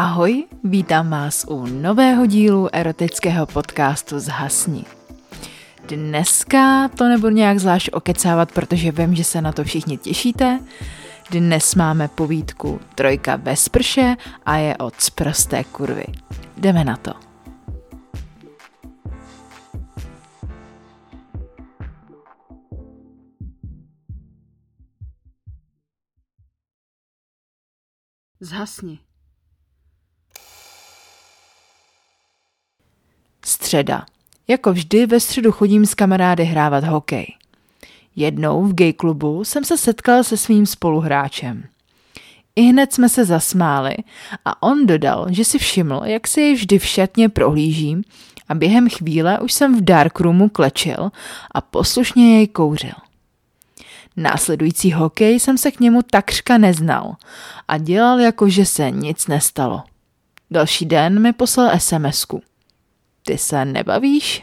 Ahoj, vítám vás u nového dílu erotického podcastu Zhasni. Dneska to nebudu nějak zvlášť okecávat, protože vím, že se na to všichni těšíte. Dnes máme povídku Trojka ve sprše a je od sprosté kurvy. Jdeme na to. Zhasni. Středa. Jako vždy ve středu chodím s kamarády hrávat hokej. Jednou v gay klubu jsem se setkal se svým spoluhráčem. I hned jsme se zasmáli a on dodal, že si všiml, jak si jej vždy v šatně prohlížím a během chvíle už jsem v darkroomu klečil a poslušně jej kouřil. Následující hokej jsem se k němu takřka neznal a dělal jako, že se nic nestalo. Další den mi poslal SMSku. Ty se nebavíš?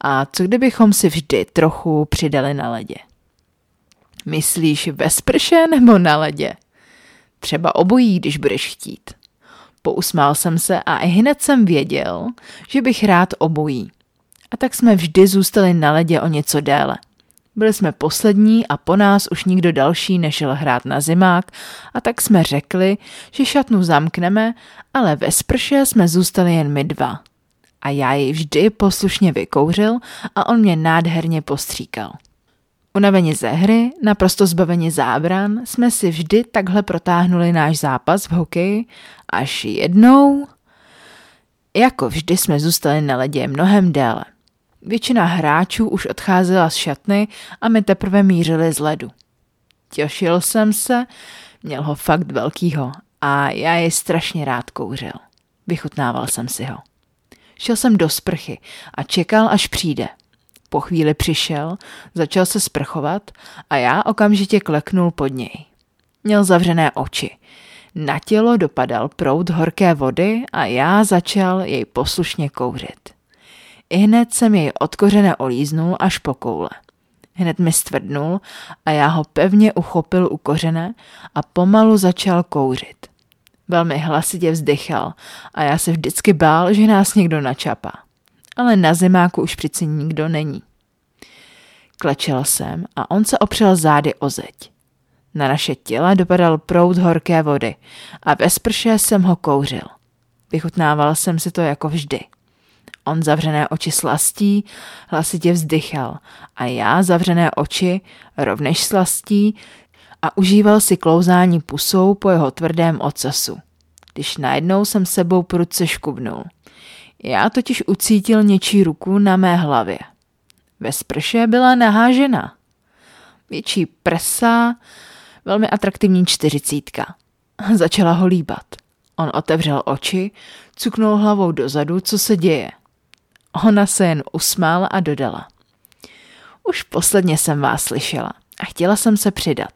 A co kdybychom si vždy trochu přidali na ledě? Myslíš ve sprše nebo na ledě? Třeba obojí, když budeš chtít. Pousmál jsem se a i hned jsem věděl, že bych rád obojí. A tak jsme vždy zůstali na ledě o něco déle. Byli jsme poslední a po nás už nikdo další nešel hrát na zimák a tak jsme řekli, že šatnu zamkneme, ale ve sprše jsme zůstali jen my dva. A já jej vždy poslušně vykouřil a on mě nádherně postříkal. Unaveni ze hry, naprosto zbaveni zábran, jsme si vždy takhle protáhnuli náš zápas v hokeji, až jednou... Jako vždy jsme zůstali na ledě mnohem déle. Většina hráčů už odcházela z šatny a my teprve mířili z ledu. Těšil jsem se, měl ho fakt velkýho a já je strašně rád kouřil. Vychutnával jsem si ho. Šel jsem do sprchy a čekal, až přijde. Po chvíli přišel, začal se sprchovat a já okamžitě kleknul pod něj. Měl zavřené oči. Na tělo dopadal proud horké vody a já začal jej poslušně kouřit. I hned jsem jej odkořené olíznul až po koule. Hned mi stvrdnul a já ho pevně uchopil u kořene a pomalu začal kouřit. Velmi hlasitě vzdychal a já se vždycky bál, že nás někdo načapá. Ale na zimáku už přeci nikdo není. Klečel jsem a on se opřel zády o zeď. Na naše těla dopadal proud horké vody a ve sprše jsem ho kouřil. Vychutnával jsem si to jako vždy. On zavřené oči slastí, hlasitě vzdychal a já zavřené oči, rovnež slastí, a užíval si klouzání pusou po jeho tvrdém ocasu. Když najednou jsem sebou prudce škubnul. Já totiž ucítil něčí ruku na mé hlavě. Ve sprše byla nahážena. Větší prsa, velmi atraktivní čtyřicítka. Začala ho líbat. On otevřel oči, cuknul hlavou dozadu, co se děje. Ona se jen usmála a dodala. Už posledně jsem vás slyšela a chtěla jsem se přidat,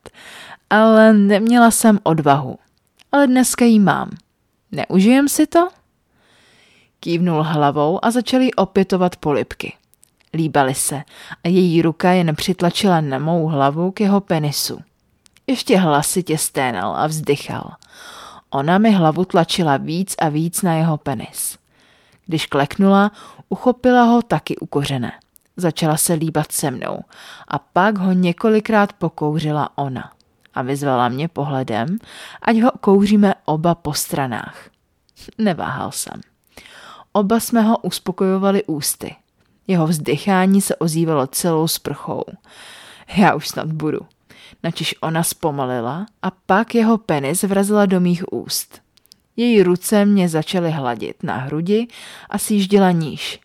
ale neměla jsem odvahu. Ale dneska jí mám. Neužijem si to? Kývnul hlavou a začali opětovat polipky. Líbali se a její ruka jen přitlačila na mou hlavu k jeho penisu. Ještě hlasitě sténal a vzdychal. Ona mi hlavu tlačila víc a víc na jeho penis. Když kleknula, uchopila ho taky ukořené. Začala se líbat se mnou a pak ho několikrát pokouřila ona a vyzvala mě pohledem, ať ho kouříme oba po stranách. Neváhal jsem. Oba jsme ho uspokojovali ústy. Jeho vzdychání se ozývalo celou sprchou. Já už snad budu. Načiž ona zpomalila a pak jeho penis vrazila do mých úst. Její ruce mě začaly hladit na hrudi a sjížděla níž.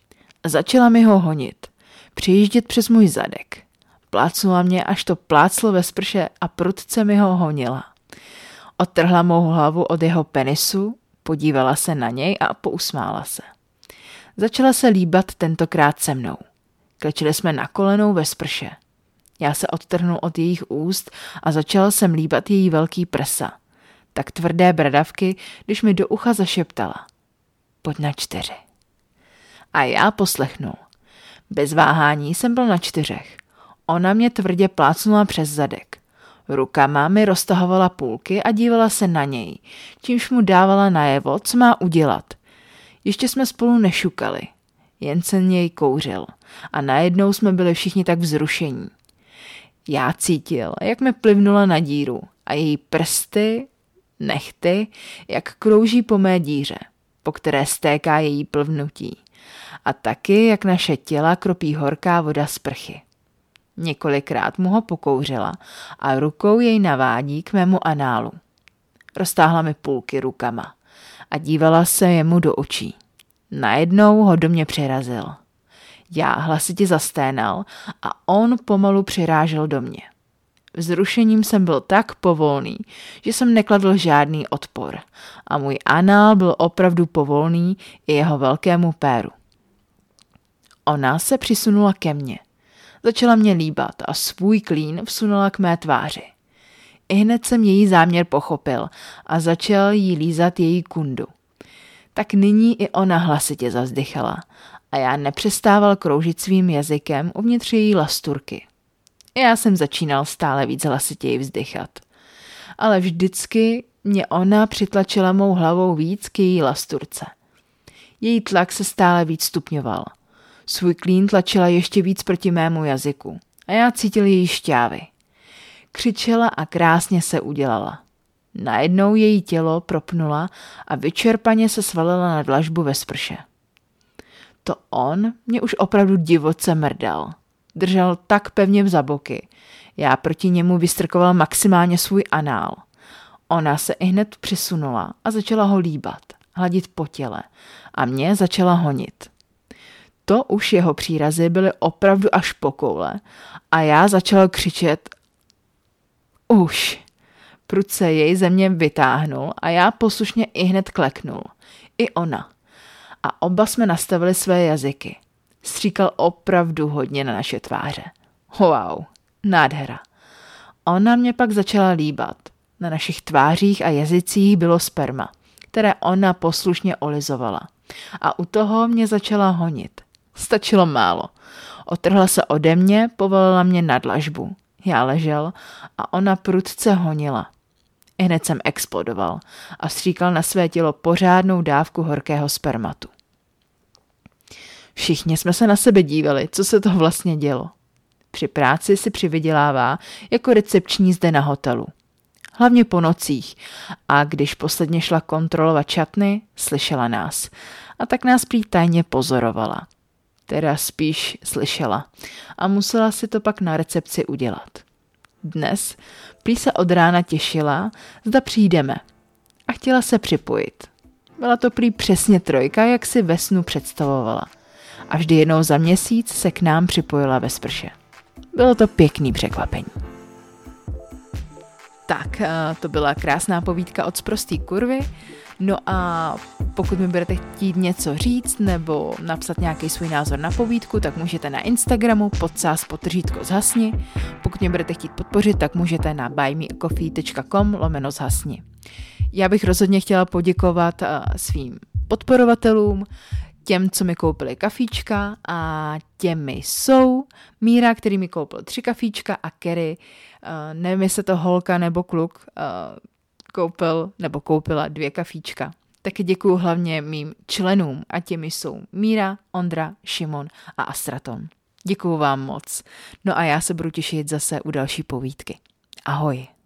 Začala mi ho honit, přijíždět přes můj zadek. Plácnula mě, až to pláclo ve sprše a prudce mi ho honila. Odtrhla mou hlavu od jeho penisu, podívala se na něj a pousmála se. Začala se líbat tentokrát se mnou. Klečili jsme na kolenou ve sprše. Já se odtrhnul od jejich úst a začal jsem líbat její velký prsa. Tak tvrdé bradavky, když mi do ucha zašeptala. Pojď na čtyři. A já poslechnul. Bez váhání jsem byl na čtyřech. Ona mě tvrdě plácnula přes zadek. Rukama mi roztahovala půlky a dívala se na něj, čímž mu dávala najevo, co má udělat. Ještě jsme spolu nešukali. Jen se něj kouřil a najednou jsme byli všichni tak vzrušení. Já cítil, jak mi plivnula na díru a její prsty, nechty, jak krouží po mé díře, po které stéká její plvnutí. A taky, jak naše těla kropí horká voda z prchy. Několikrát mu ho pokouřila a rukou jej navádí k mému análu. Roztáhla mi půlky rukama a dívala se jemu do očí. Najednou ho do mě přirazil. Já hlasitě zasténal a on pomalu přirážel do mě. Vzrušením jsem byl tak povolný, že jsem nekladl žádný odpor a můj anál byl opravdu povolný i jeho velkému péru. Ona se přisunula ke mně. Začala mě líbat a svůj klín vsunula k mé tváři. I hned jsem její záměr pochopil a začal jí lízat její kundu. Tak nyní i ona hlasitě zazdychala a já nepřestával kroužit svým jazykem uvnitř její lasturky. Já jsem začínal stále víc hlasitěji vzdychat. Ale vždycky mě ona přitlačila mou hlavou víc k její lasturce. Její tlak se stále víc stupňoval. Svůj klín tlačila ještě víc proti mému jazyku a já cítil její šťávy. Křičela a krásně se udělala. Najednou její tělo propnula a vyčerpaně se svalila na dlažbu ve sprše. To on mě už opravdu divoce mrdal. Držel tak pevně za boky. Já proti němu vystrkoval maximálně svůj anál. Ona se i hned přisunula a začala ho líbat, hladit po těle a mě začala honit. To už jeho přírazy byly opravdu až po koule a já začal křičet už. Pruce jej ze mě vytáhnul a já poslušně i hned kleknul. I ona. A oba jsme nastavili své jazyky. Stříkal opravdu hodně na naše tváře. Wow, nádhera. Ona mě pak začala líbat. Na našich tvářích a jazycích bylo sperma, které ona poslušně olizovala. A u toho mě začala honit. Stačilo málo. Otrhla se ode mě, povolila mě na dlažbu. Já ležel a ona prudce honila. I hned jsem explodoval a stříkal na své tělo pořádnou dávku horkého spermatu. Všichni jsme se na sebe dívali, co se to vlastně dělo. Při práci si přivydělává jako recepční zde na hotelu. Hlavně po nocích. A když posledně šla kontrolovat čatny, slyšela nás. A tak nás prý tajně pozorovala. Teda spíš slyšela. A musela si to pak na recepci udělat. Dnes prý se od rána těšila, zda přijdeme. A chtěla se připojit. Byla to prý přesně trojka, jak si ve snu představovala a vždy jednou za měsíc se k nám připojila ve sprše. Bylo to pěkný překvapení. Tak, eh, to byla krásná povídka od sprostý kurvy. No a pokud mi budete chtít něco říct nebo napsat nějaký svůj názor na povídku, tak můžete na Instagramu podsás potržítko zhasni. Pokud mě budete chtít podpořit, tak můžete na buymeacoffee.com lomeno zhasni. Já bych rozhodně chtěla poděkovat eh, svým podporovatelům, těm, co mi koupili kafíčka a těmi jsou Míra, který mi koupil tři kafíčka a Kerry, uh, nevím, jestli to holka nebo kluk, uh, koupil nebo koupila dvě kafíčka. Taky děkuju hlavně mým členům a těmi jsou Míra, Ondra, Šimon a Astraton. Děkuju vám moc. No a já se budu těšit zase u další povídky. Ahoj.